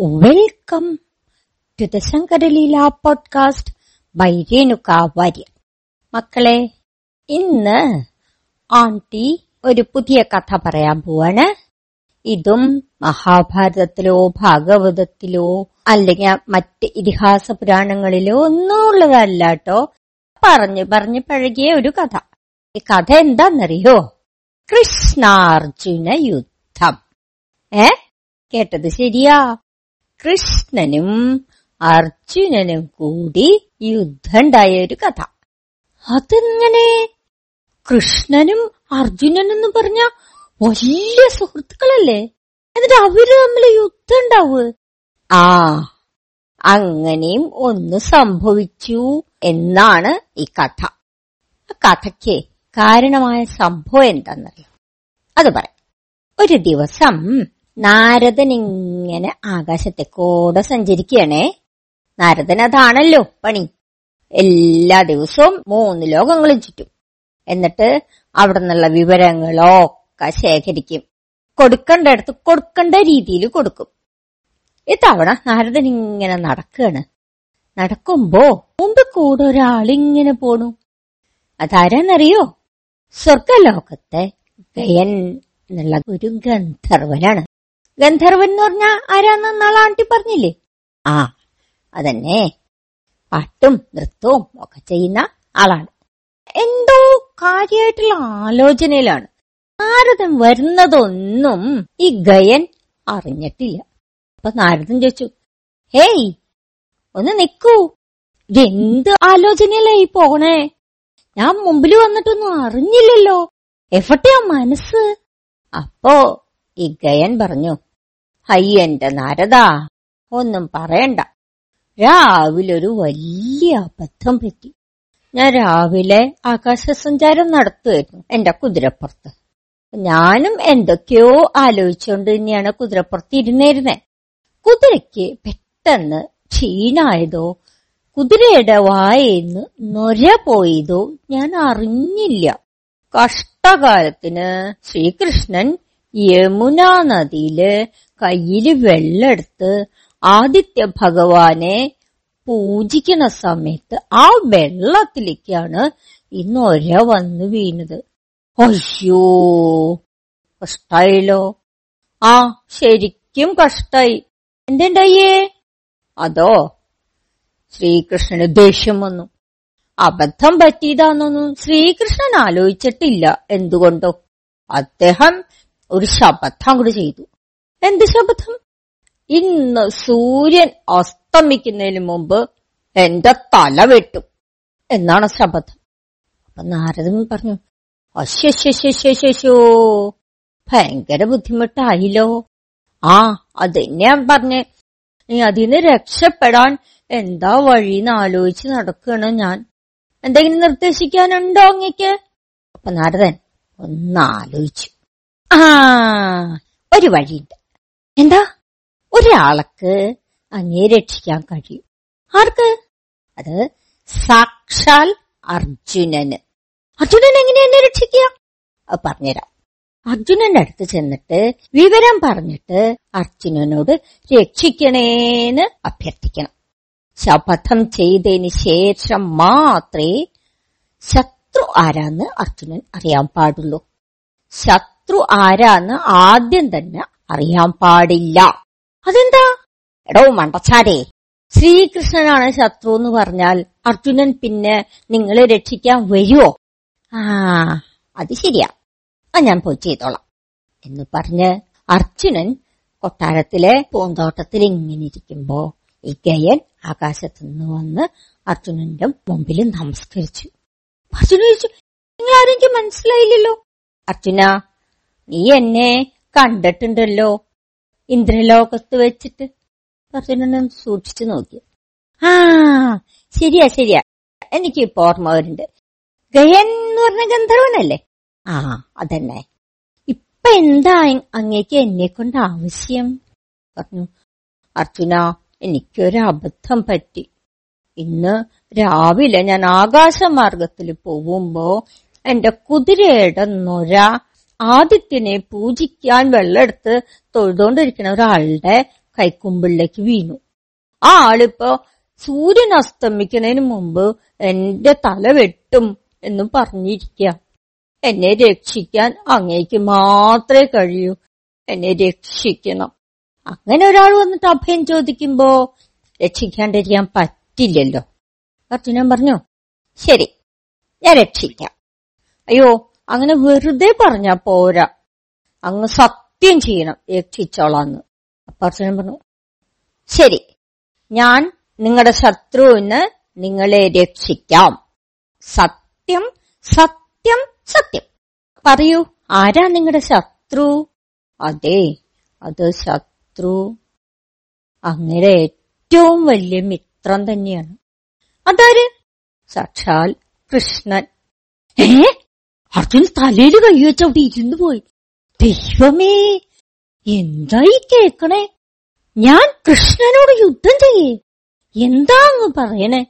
Welcome to the Shankaraleela podcast by Renuka Warrier മക്കളെ ഇന്ന് ആണ്ടി ഒരു പുതിയ കഥ പറയാൻ പോവാണ്. ഇതും മഹാഭാരതത്തിലോ ഭാഗവതത്തിലോ അല്ലെങ്കിൽ മറ്റ് ഇതിഹാസ പുരാണങ്ങളിലോ ഒന്നും ഉള്ളതല്ല കേട്ടോ. പറഞ്ഞു പറഞ്ഞു പഴകിയ ഒരു കഥ. ഈ കഥ എന്താന്നറിയോ കൃഷ്ണാർജുന യുദ്ധം. ഏ? കേട്ടത് ശരിയാ? കൃഷ്ണനും അർജുനനും കൂടി യുദ്ധമുണ്ടായ ഒരു കഥ. അതെങ്ങനെ? കൃഷ്ണനും അർജുനനും എന്ന് പറഞ്ഞ വലിയ സുഹൃത്തുക്കളല്ലേ? എന്നിട്ട് അവർ തമ്മിൽ യുദ്ധം ഉണ്ടാവ് ആ അങ്ങനെയും ഒന്ന് സംഭവിച്ചു എന്നാണ് ഈ കഥ. കഥയ്ക്ക് കാരണമായ സംഭവം എന്താണെന്നറിയാം അത് പറയാം. ഒരു ദിവസം നാരദൻ ഇങ്ങനെ ആകാശത്തെ കൂടെ സഞ്ചരിക്കുകയാണേ. നാരദൻ അതാണല്ലോ പണി. എല്ലാ ദിവസവും മൂന്ന് ലോകങ്ങളും ചുറ്റും. എന്നിട്ട് അവിടെ നിന്നുള്ള വിവരങ്ങളൊക്കെ ശേഖരിക്കും. കൊടുക്കേണ്ടടുത്ത് കൊടുക്കേണ്ട രീതിയിൽ കൊടുക്കും. ഇത്തവണ നാരദൻ ഇങ്ങനെ നടക്കുകയാണ്. നടക്കുമ്പോ മുമ്പ് കൂടെ ഒരാളിങ്ങനെ പോണു. അതാരാന്നറിയോ? സ്വർഗലോകത്തെ ഗയൻ എന്നുള്ള ഒരു ഗന്ധർവനാണ്. ഗന്ധർവൻ എന്ന് പറഞ്ഞ ആരാന്ന് നാളെ ആണ്ടി പറഞ്ഞില്ലേ? ആ അതന്നെ. പാട്ടും നൃത്തവും ഒക്കെ ചെയ്യുന്ന ആളാണ്. എന്തോ കാര്യമായിട്ടുള്ള ആലോചനയിലാണ്. നാരദൻ വരുന്നതൊന്നും ഈ ഗയൻ അറിഞ്ഞിട്ടില്ല. അപ്പൊ നാരദൻ ചോദിച്ചു ഹേയ് ഒന്ന് നിക്കൂ. ഇതെന്ത് ആലോചനയിലായി പോണേ? ഞാൻ മുമ്പിൽ വന്നിട്ടൊന്നും അറിഞ്ഞില്ലല്ലോ. എഫട്ടെയാ മനസ്സ്? അപ്പോ ഈ ഗയൻ പറഞ്ഞു ഹയ്യന്റെ നാരദാ ഒന്നും പറയണ്ട. രാവിലെ ഒരു വലിയ അബദ്ധം പറ്റി. ഞാൻ രാവിലെ ആകാശസഞ്ചാരം നടത്തുമായിരുന്നു എന്റെ കുതിരപ്പുറത്ത്. ഞാനും എന്തൊക്കെയോ ആലോചിച്ചുകൊണ്ട് തന്നെയാണ് കുതിരപ്പുറത്ത് ഇരുന്നേരുന്നേ. കുതിരയ്ക്ക് പെട്ടെന്ന് ക്ഷീണായതോ കുതിരയുടെ വായേന്ന് നൊര പോയതോ ഞാൻ അറിഞ്ഞില്ല. കഷ്ടകാലത്തിന് ശ്രീകൃഷ്ണൻ യമുനാ നദിയിൽ കയ്യിൽ വെള്ളെടുത്ത് ആദിത്യ ഭഗവാനെ പൂജിക്കുന്ന സമയത്ത് ആ വെള്ളത്തിലേക്കാണ് ഇന്ന് ഒര വന്ന് വീണത്. അയ്യോ കഷ്ടായല്ലോ. ആ ശരിക്കും കഷ്ടായി. എന്തുണ്ടായേ? അതോ ശ്രീകൃഷ്ണന് ദേഷ്യം വന്നു. അബദ്ധം പറ്റിയതാണെന്നൊന്നും ശ്രീകൃഷ്ണൻ ആലോചിച്ചിട്ടില്ല എന്തുകൊണ്ടോ. അദ്ദേഹം ഒരു ശപഥം അങ്ങോട്ട് ചെയ്തു. എന്ത് ശപഥം? ഇന്ന് സൂര്യൻ അസ്തമിക്കുന്നതിന് മുമ്പ് എന്റെ തല വെട്ടും. എന്നാണ് ശപഥം. അപ്പൊ നാരദൻ പറഞ്ഞു അശ്വശ്വശ്വശ്വശോ ഭയങ്കര ബുദ്ധിമുട്ടായില്ലോ. ആ അതെന്നെ ഞാൻ പറഞ്ഞേ. നീ അതിന് രക്ഷപ്പെടാൻ എന്താ വഴിന്ന് ആലോചിച്ച് നടക്കുകയാണ് ഞാൻ. എന്തെങ്കിലും നിർദ്ദേശിക്കാനുണ്ടോ അങ്ങക്ക്? അപ്പൊ നാരദൻ ഒന്ന് ആലോചിച്ചു. ആ ഒരു വഴിയുണ്ട്. എന്താ? ഒരാൾക്ക് അങ്ങേ രക്ഷിക്കാൻ കഴിയും. ആർക്ക്? അത് സാക്ഷാൽ അർജുനന്. അർജുനൻ എങ്ങനെ രക്ഷിക്കുക? അത് പറഞ്ഞുതരാം. അർജുനന്റെ അടുത്ത് ചെന്നിട്ട് വിവരം പറഞ്ഞിട്ട് അർജുനനോട് രക്ഷിക്കണേന്ന് അഭ്യർത്ഥിക്കണം. ശപഥം ചെയ്തതിന് ശേഷം മാത്രമേ ശത്രു ആരാന്ന് അർജുനൻ അറിയാൻ പാടുള്ളൂ. ശത്രു ആരാന്ന് ആദ്യം തന്നെ അറിയാൻ പാടില്ല. അതെന്താ? എടോ മണ്ടച്ചാരേ ശ്രീകൃഷ്ണനാണ് ശത്രു എന്ന് പറഞ്ഞാൽ അർജുനൻ പിന്നെ നിങ്ങളെ രക്ഷിക്കാൻ വരുവോ? ആ അത് ശരിയാ. ആ ഞാൻ പോയി ചെയ്തോളാം. എന്ന് പറഞ്ഞ് അർജുനൻ കൊട്ടാരത്തിലെ പൂന്തോട്ടത്തിൽ ഇങ്ങനെ ഇരിക്കുമ്പോ ഈ ഗയൻ ആകാശത്തു നിന്ന് വന്ന് അർജുനന്റെ മുമ്പിൽ നമസ്കരിച്ചു. അർജുന ചോദിച്ചു നിങ്ങൾ ആരെങ്കിലും മനസ്സിലായില്ലല്ലോ? അർജുന നീ എന്നെ കണ്ടിട്ടുണ്ടല്ലോ. ഇന്ദ്രലോകത്ത് വെച്ചിട്ട് അർജുനൻ സൂക്ഷിച്ചു നോക്കി. ആ ശരിയാ ശരിയാ. എനിക്ക് ഓർമ്മ വരുന്നുണ്ട്. ഗയൻ എന്ന് പറഞ്ഞ ഗന്ധർവനല്ലേ? ആ അതന്നെ. ഇപ്പൊ എന്താ അങ്ങേക്ക് എന്നെ കൊണ്ട് ആവശ്യം? പറഞ്ഞു അർജുന എനിക്കൊരു അബദ്ധം പറ്റി. ഇന്ന് രാവിലെ ഞാൻ ആകാശമാർഗത്തിൽ പോകുമ്പോ എന്റെ കുതിരയുടെ നൊര ആദിത്യനെ പൂജിക്കാൻ വെള്ളെടുത്ത് തൊഴുതോണ്ടിരിക്കുന്ന ഒരാളുടെ കൈക്കുമ്പിളിലേക്ക് വീണു. ആ ആളിപ്പോ സൂര്യൻ അസ്തമിക്കുന്നതിന് മുമ്പ് എന്റെ തല വെട്ടും എന്ന് പറഞ്ഞിരിക്കുക എന്നെ രക്ഷിക്കാൻ അങ്ങേക്ക് മാത്രമേ കഴിയൂ. എന്നെ രക്ഷിക്കണം. അങ്ങനെ ഒരാൾ വന്നിട്ട് അഭയം ചോദിക്കുമ്പോ രക്ഷിക്കാണ്ടിരിക്കാൻ പറ്റില്ലല്ലോ. അർജുനൻ പറഞ്ഞു ശരി ഞാൻ രക്ഷിക്കാം. അയ്യോ അങ്ങനെ വെറുതെ പറഞ്ഞാ പോരാ. അങ്ങ് സത്യം ചെയ്യണം രക്ഷിച്ചോളാന്ന് അപ്പൊ അർജുനൻ പറഞ്ഞു ശരി ഞാൻ നിങ്ങളുടെ ശത്രുവിന് നിങ്ങളെ രക്ഷിക്കാം. സത്യം സത്യം സത്യം. പറയൂ ആരാ നിങ്ങളുടെ ശത്രു? അതെ അത് ശത്രു അങ്ങനെ ഏറ്റവും വലിയ മിത്രം തന്നെയാണ്. അതാര്? സാക്ഷാൽ കൃഷ്ണൻ. ഏ? അർജുൻ തലയിൽ കൈവച്ചവിടെ ഇരുന്നു പോയി. ദൈവമേ എന്തായി കേക്കണേ? ഞാൻ കൃഷ്ണനോട് യുദ്ധം ചെയ്യേ. എന്താ അങ്ങ് പറയണേ?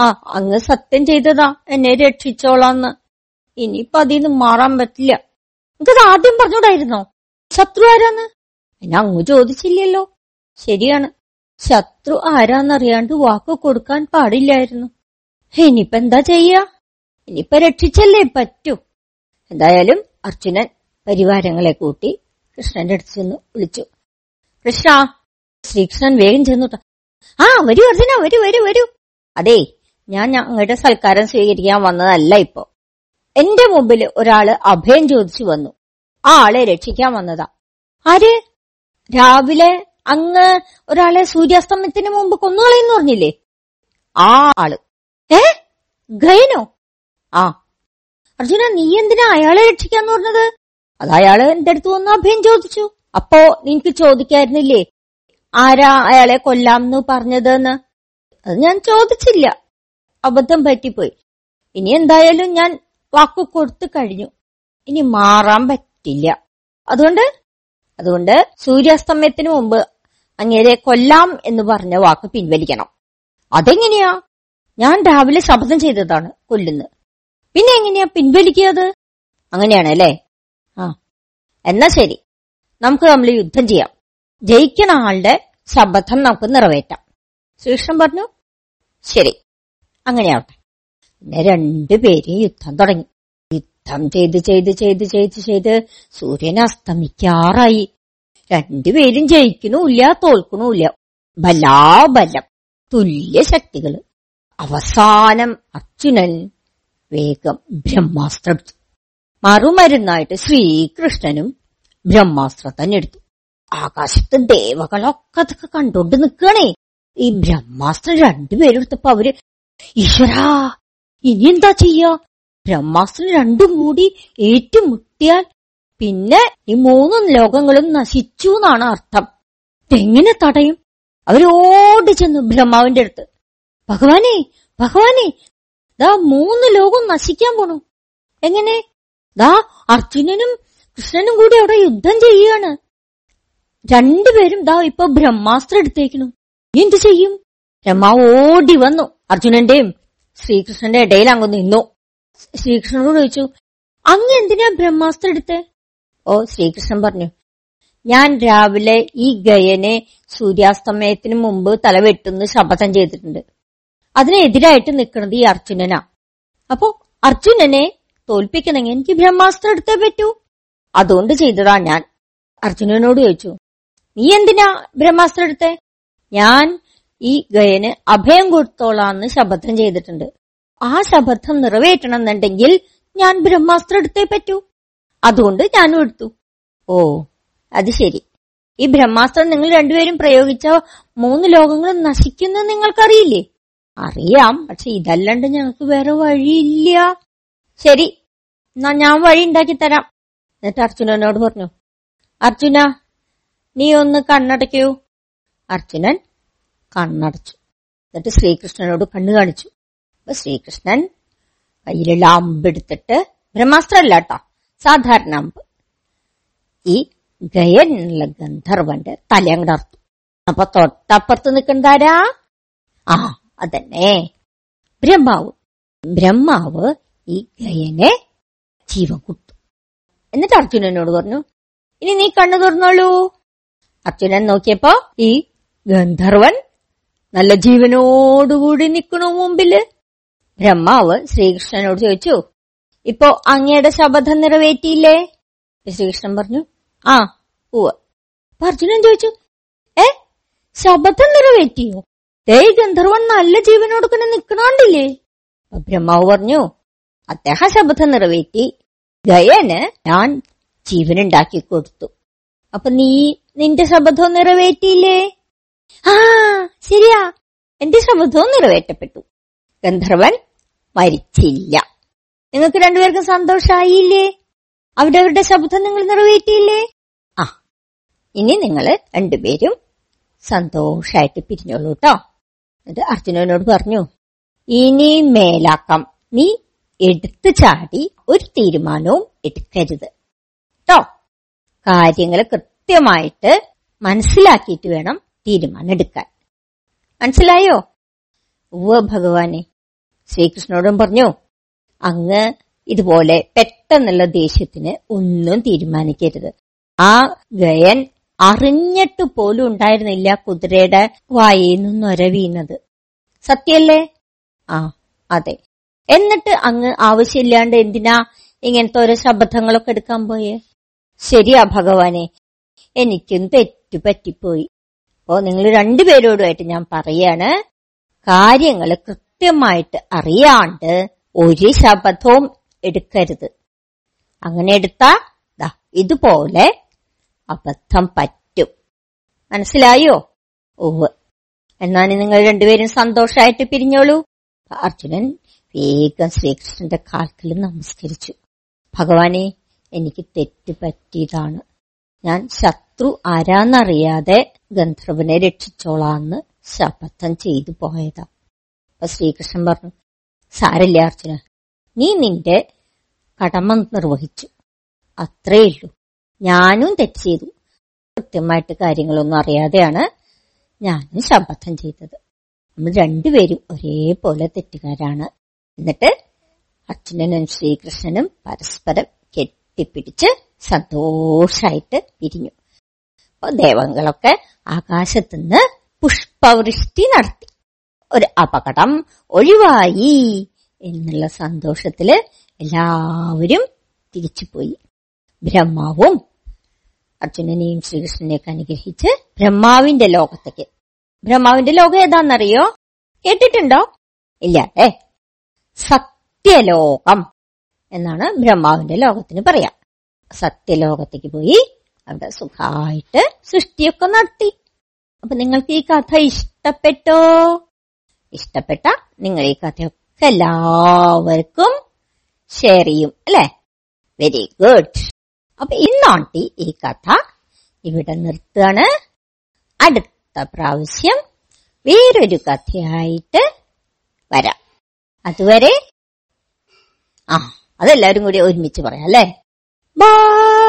ആ അങ്ങ് സത്യം ചെയ്തതാ. എന്നെ രക്ഷിച്ചോളാന്ന്. ഇനിയിപ്പൊ അതിന്ന് മാറാൻ പറ്റില്ല. എനിക്കത് ആദ്യം പറഞ്ഞൂടായിരുന്നോ ശത്രു ആരാന്ന്? എന്നെ അങ്ങ് ചോദിച്ചില്ലല്ലോ. ശരിയാണ്. ശത്രു ആരാന്നറിയാണ്ട് വാക്ക് കൊടുക്കാൻ പാടില്ലായിരുന്നു. ഇനിയിപ്പെന്താ ചെയ്യാ? ഇനിയിപ്പൊ രക്ഷിച്ചല്ലേ പറ്റൂ. എന്തായാലും അർജുനൻ പരിവാരങ്ങളെ കൂട്ടി കൃഷ്ണന്റെ അടുത്ത് ചെന്ന് വിളിച്ചു. കൃഷ്ണ ശ്രീകൃഷ്ണൻ വേഗം ചെന്നു ആ വരൂ അർജുന വരൂ വരൂ വരൂ. അതെ ഞാൻ ഞങ്ങളുടെ സൽക്കാരം സ്വീകരിക്കാൻ വന്നതല്ല ഇപ്പോ. എന്റെ മുമ്പിൽ ഒരാൾ അഭയം ചോദിച്ചു വന്നു. ആ ആളെ രക്ഷിക്കാൻ വന്നതാ. ആര്? രാവിലെ അങ്ങ് ഒരാളെ സൂര്യാസ്തമയത്തിന് മുമ്പ് കൊന്നുകളയെന്ന് പറഞ്ഞില്ലേ? ആ ആൾ. ഏ? ഗയനോ? ആ അർജുന നീ എന്തിനാ അയാളെ രക്ഷിക്കാന്ന് പറഞ്ഞത്? അത് അയാൾ എന്റെ അടുത്ത് വന്ന് അഭയം ചോദിച്ചു. അപ്പോ നിനക്ക് ചോദിക്കായിരുന്നില്ലേ ആരാ അയാളെ കൊല്ലാംന്ന് പറഞ്ഞതെന്ന്? അത് ഞാൻ ചോദിച്ചില്ല. അബദ്ധം പറ്റിപ്പോയി. ഇനി എന്തായാലും ഞാൻ വാക്കു കൊടുത്തു കഴിഞ്ഞു. ഇനി മാറാൻ പറ്റില്ല. അതുകൊണ്ട് അതുകൊണ്ട് സൂര്യാസ്തമയത്തിന് മുമ്പ് അങ്ങേരെ കൊല്ലാം എന്ന് പറഞ്ഞ വാക്ക് പിൻവലിക്കണം. അതെങ്ങനെയാ? ഞാൻ രാവിലെ ശബ്ദം ചെയ്തതാണ് കൊല്ലുന്നത്. പിന്നെ എങ്ങനെയാ പിൻവലിക്കുന്നത് അങ്ങനെയാണ് അല്ലേ ആ. എന്നാ ശരി. നമുക്ക് നമ്മൾ യുദ്ധം ചെയ്യാം. ജയിക്കണ ആളുടെ ശബ്ദം നമുക്ക് നിറവേറ്റാം. ശ്രീകൃഷ്ണൻ പറഞ്ഞു ശരി. അങ്ങനെയാവട്ടെ പിന്നെ രണ്ടുപേരും യുദ്ധം തുടങ്ങി. യുദ്ധം ചെയ്ത് ചെയ്ത് ചെയ്ത് ചെയ്ത് ചെയ്ത് സൂര്യൻ അസ്തമിക്കാറായി. രണ്ടുപേരും ജയിക്കണമില്ല തോൽക്കണമില്ല ബലാബലം തുല്യ ശക്തികൾ. അവസാനം അർജുനൻ വേഗം ബ്രഹ്മാസ്ത്രം എടുത്തു മറുമരുന്നായിട്ട് ശ്രീകൃഷ്ണനും ബ്രഹ്മാസ്ത്രം തന്നെ എടുത്തു. ആകാശത്ത് ദേവകളൊക്കെ അതൊക്കെ കണ്ടോണ്ട് നിൽക്കണേ ഈ ബ്രഹ്മാസ്ത്രം രണ്ടുപേരും എടുത്തപ്പോ അവർ ഈശ്വരാ ഇനി എന്താ ചെയ്യാ? ബ്രഹ്മാസ്ത്രം രണ്ടും കൂടി ഏറ്റുമുട്ടിയാൽ പിന്നെ ഈ മൂന്ന് ലോകങ്ങളും നശിച്ചു എന്നാണ് അർത്ഥം. എങ്ങനെ തടയും? അവരോട് ചെന്നു ബ്രഹ്മാവിന്റെ അടുത്ത് ഭഗവാനെ ഭഗവാനെ ദാ മൂന്ന് ലോകം നശിക്കാൻ പോണു. എങ്ങനെ? ദാ അർജുനനും കൃഷ്ണനും കൂടി അവിടെ യുദ്ധം ചെയ്യാണ് രണ്ടുപേരും ദാ ഇപ്പൊ ബ്രഹ്മാസ്ത്രം എടുത്തേക്കണു എന്തു ചെയ്യും? ബ്രഹ്മാവ് ഓടി വന്നു. അർജുനന്റെയും ശ്രീകൃഷ്ണന്റെ ഇടയിൽ അങ്ങ് നിന്നു. ശ്രീകൃഷ്ണനോട് ചോദിച്ചു അങ്ങ് എന്തിനാ ബ്രഹ്മാസ്ത്രം എടുത്തേ? ഓ ശ്രീകൃഷ്ണൻ പറഞ്ഞു ഞാൻ രാവിലെ ഈ ഗയനെ സൂര്യാസ്തമയത്തിന് മുമ്പ് തലവെട്ടുന്ന് ശപഥം ചെയ്തിട്ടുണ്ട്. അതിനെതിരായിട്ട് നിൽക്കുന്നത് ഈ അർജുനനാ. അപ്പോ അർജുനനെ തോൽപ്പിക്കണമെങ്കിൽ എനിക്ക് ബ്രഹ്മാസ്ത്രം എടുത്തേ പറ്റൂ? അതുകൊണ്ട് ചെയ്തതാ ഞാൻ. അർജുനനോട് ചോദിച്ചു നീ എന്തിനാ ബ്രഹ്മാസ്ത്രം എടുത്തേ? ഞാൻ ഈ ഗയന് അഭയം കൊടുത്തോളാന്ന് ശപഥം ചെയ്തിട്ടുണ്ട്. ആ ശപഥം നിറവേറ്റണം എന്നുണ്ടെങ്കിൽ ഞാൻ ബ്രഹ്മാസ്ത്രം എടുത്തേ പറ്റൂ. അതുകൊണ്ട് ഞാനും എടുത്തു. ഓ അത് ശരി. ഈ ബ്രഹ്മാസ്ത്രം നിങ്ങൾ രണ്ടുപേരും പ്രയോഗിച്ച മൂന്ന് ലോകങ്ങളും നശിക്കുന്ന നിങ്ങൾക്കറിയില്ലേ? അറിയാം. പക്ഷെ ഇതല്ലാണ്ട് ഞങ്ങൾക്ക് വേറെ വഴിയില്ല. ശരി എന്നാ ഞാൻ വഴി ഉണ്ടാക്കി തരാം. എന്നിട്ട് അർജുനനോട് പറഞ്ഞു അർജുന നീ ഒന്ന് കണ്ണടയ്ക്കൂ. അർജുനൻ കണ്ണടച്ചു. എന്നിട്ട് ശ്രീകൃഷ്ണനോട് കണ്ണു കാണിച്ചു. അപ്പൊ ശ്രീകൃഷ്ണൻ കയ്യിലുള്ള അമ്പെടുത്തിട്ട് ബ്രഹ്മാസ്ത്രമല്ല കേട്ടോ സാധാരണ അമ്പ് ഈ ഗയൻ എന്നുള്ള ഗന്ധർവന്റെ തലയങ്ങടർത്തു അപ്പൊ തൊട്ടപ്പുറത്ത് നിൽക്കണ്ടാരാ ആ അതന്നെ. ബ്രഹ്മാവ്. ബ്രഹ്മാവ് ഈ ഗയനെ ജീവൻ കൊടുത്തു എന്നിട്ട് അർജുനനോട് പറഞ്ഞു ഇനി നീ കണ്ണു തുറന്നോളൂ. അർജുനൻ നോക്കിയപ്പോ ഈ ഗന്ധർവൻ നല്ല ജീവനോടുകൂടി നിൽക്കണു മുമ്പിൽ. ബ്രഹ്മാവ് ശ്രീകൃഷ്ണനോട് ചോദിച്ചു ഇപ്പോ അങ്ങയുടെ ശബദം നിറവേറ്റിയില്ലേ? ശ്രീകൃഷ്ണൻ പറഞ്ഞു ആ ഉവ അർജുനൻ ചോദിച്ചു ഏ ശബദം നിറവേറ്റിയോ? ദേ ഗന്ധർവൻ നല്ല ജീവനോടുക്കനെ നിൽക്കണോണ്ടില്ലേ? ബ്രഹ്മാവ് പറഞ്ഞു അദ്ദേഹം ശബ്ദം നിറവേറ്റി. ഗയന് ഞാൻ ജീവനുണ്ടാക്കി കൊടുത്തു. അപ്പൊ നീ നിന്റെ ശബ്ദം നിറവേറ്റിയില്ലേ? ആ ശരിയാ. എന്റെ ശബ്ദവും നിറവേറ്റപ്പെട്ടു. ഗന്ധർവൻ മരിച്ചില്ല. നിങ്ങൾക്ക് രണ്ടുപേർക്കും സന്തോഷായില്ലേ? അവരവരുടെ ശബ്ദം നിങ്ങൾ നിറവേറ്റിയില്ലേ? ആ ഇനി നിങ്ങൾ രണ്ടുപേരും സന്തോഷായിട്ട് പിരിഞ്ഞോളൂ കേട്ടോ എന്നിട്ട് അർജുനനോട് പറഞ്ഞു ഇനി മേലാക്കം. നീ എടുത്തു ചാടി ഒരു തീരുമാനവും എടുക്കരുത്. കേട്ടോ കാര്യങ്ങൾ കൃത്യമായിട്ട് മനസ്സിലാക്കിയിട്ട് വേണം തീരുമാനം എടുക്കാൻ. മനസ്സിലായോ? ഉവ്വ ഭഗവാനെ. ശ്രീകൃഷ്ണനോടും പറഞ്ഞു അങ്ങ് ഇതുപോലെ പെട്ടെന്നുള്ള ദേഷ്യത്തിന് ഒന്നും തീരുമാനിക്കരുത്. ആ ഗയൻ അറിഞ്ഞിട്ട് പോലും ഉണ്ടായിരുന്നില്ല കുതിരയുടെ വായിൽ നൊര വീണത് സത്യല്ലേ? ആ അതെ. എന്നിട്ട് അങ്ങ് ആവശ്യമില്ലാണ്ട് എന്തിനാ ഇങ്ങനത്തെ ഓരോ ശബ്ദങ്ങളൊക്കെ എടുക്കാൻ പോയേ? ശരിയാ ഭഗവാനെ എനിക്കും തെറ്റു പറ്റിപ്പോയി. അപ്പോ നിങ്ങൾ രണ്ടുപേരോടുമായിട്ട് ഞാൻ പറയാണ് കാര്യങ്ങൾ കൃത്യമായിട്ട് അറിയാണ്ട് ഒരു ശബ്ദവും എടുക്കരുത്. അങ്ങനെ എടുത്താ ഇതുപോലെ അബദ്ധം പറ്റും. മനസ്സിലായോ? ഓവ് എന്നാ നിങ്ങൾ രണ്ടുപേരും സന്തോഷമായിട്ട് പിരിഞ്ഞോളൂ. അർജുനൻ വേഗം ശ്രീകൃഷ്ണന്റെ കാൽക്കൽ നമസ്കരിച്ചു. ഭഗവാനെ എനിക്ക് തെറ്റ് പറ്റിയതാണ്. ഞാൻ ശത്രു ആരാന്നറിയാതെ ഗന്ധർവനെ രക്ഷിച്ചോളാന്ന് ശപഥം ചെയ്തു പോയതാ. അപ്പൊ ശ്രീകൃഷ്ണൻ പറഞ്ഞു സാരല്ലേ അർജുന നീ നിന്റെ കടമ നിർവഹിച്ചു. അത്രയേ ഉള്ളൂ ഞാനും തെറ്റ് ചെയ്തു. കൃത്യമായിട്ട് കാര്യങ്ങളൊന്നും അറിയാതെയാണ് ഞാനും ശപഥം ചെയ്തത്. നമ്മൾ രണ്ടുപേരും ഒരേപോലെ തെറ്റുകാരാണ്. എന്നിട്ട് അർജുനനും ശ്രീകൃഷ്ണനും പരസ്പരം കെട്ടിപ്പിടിച്ച് സന്തോഷായിട്ട് പിരിഞ്ഞു. അപ്പൊ ദേവങ്ങളൊക്കെ ആകാശത്തുനിന്ന് പുഷ്പവൃഷ്ടി നടത്തി. ഒരു അപകടം ഒഴിവായി എന്നുള്ള സന്തോഷത്തിൽ എല്ലാവരും തിരിച്ചുപോയി. ബ്രഹ്മാവും അർജുനനെയും ശ്രീകൃഷ്ണനെയൊക്കെ അനുഗ്രഹിച്ച് ബ്രഹ്മാവിന്റെ ലോകത്തേക്ക്. ബ്രഹ്മാവിന്റെ ലോകം ഏതാണെന്നറിയോ? കേട്ടിട്ടുണ്ടോ? ഇല്ല അല്ലേ സത്യലോകം എന്നാണ് ബ്രഹ്മാവിന്റെ ലോകത്തിന് പറയാം. സത്യലോകത്തേക്ക് പോയി അവിടെ സുഖമായിട്ട് സൃഷ്ടിയൊക്കെ നടത്തി. അപ്പൊ നിങ്ങൾക്ക് ഈ കഥ ഇഷ്ടപ്പെട്ടോ? ഇഷ്ടപ്പെട്ട നിങ്ങൾ ഈ കഥയൊക്കെ എല്ലാവർക്കും ഷെയർ ചെയ്യും അല്ലെ? വെരി ഗുഡ് അപ്പൊ ഇന്നോണ്ടി ഈ കഥ ഇവിടെ നിർത്തുകയാണ്. അടുത്ത പ്രാവശ്യം വേറൊരു കഥയായിട്ട് വരാം. അതുവരെ ആ അതെല്ലാവരും കൂടി ഒരുമിച്ച് പറയാം അല്ലേ? ബൈ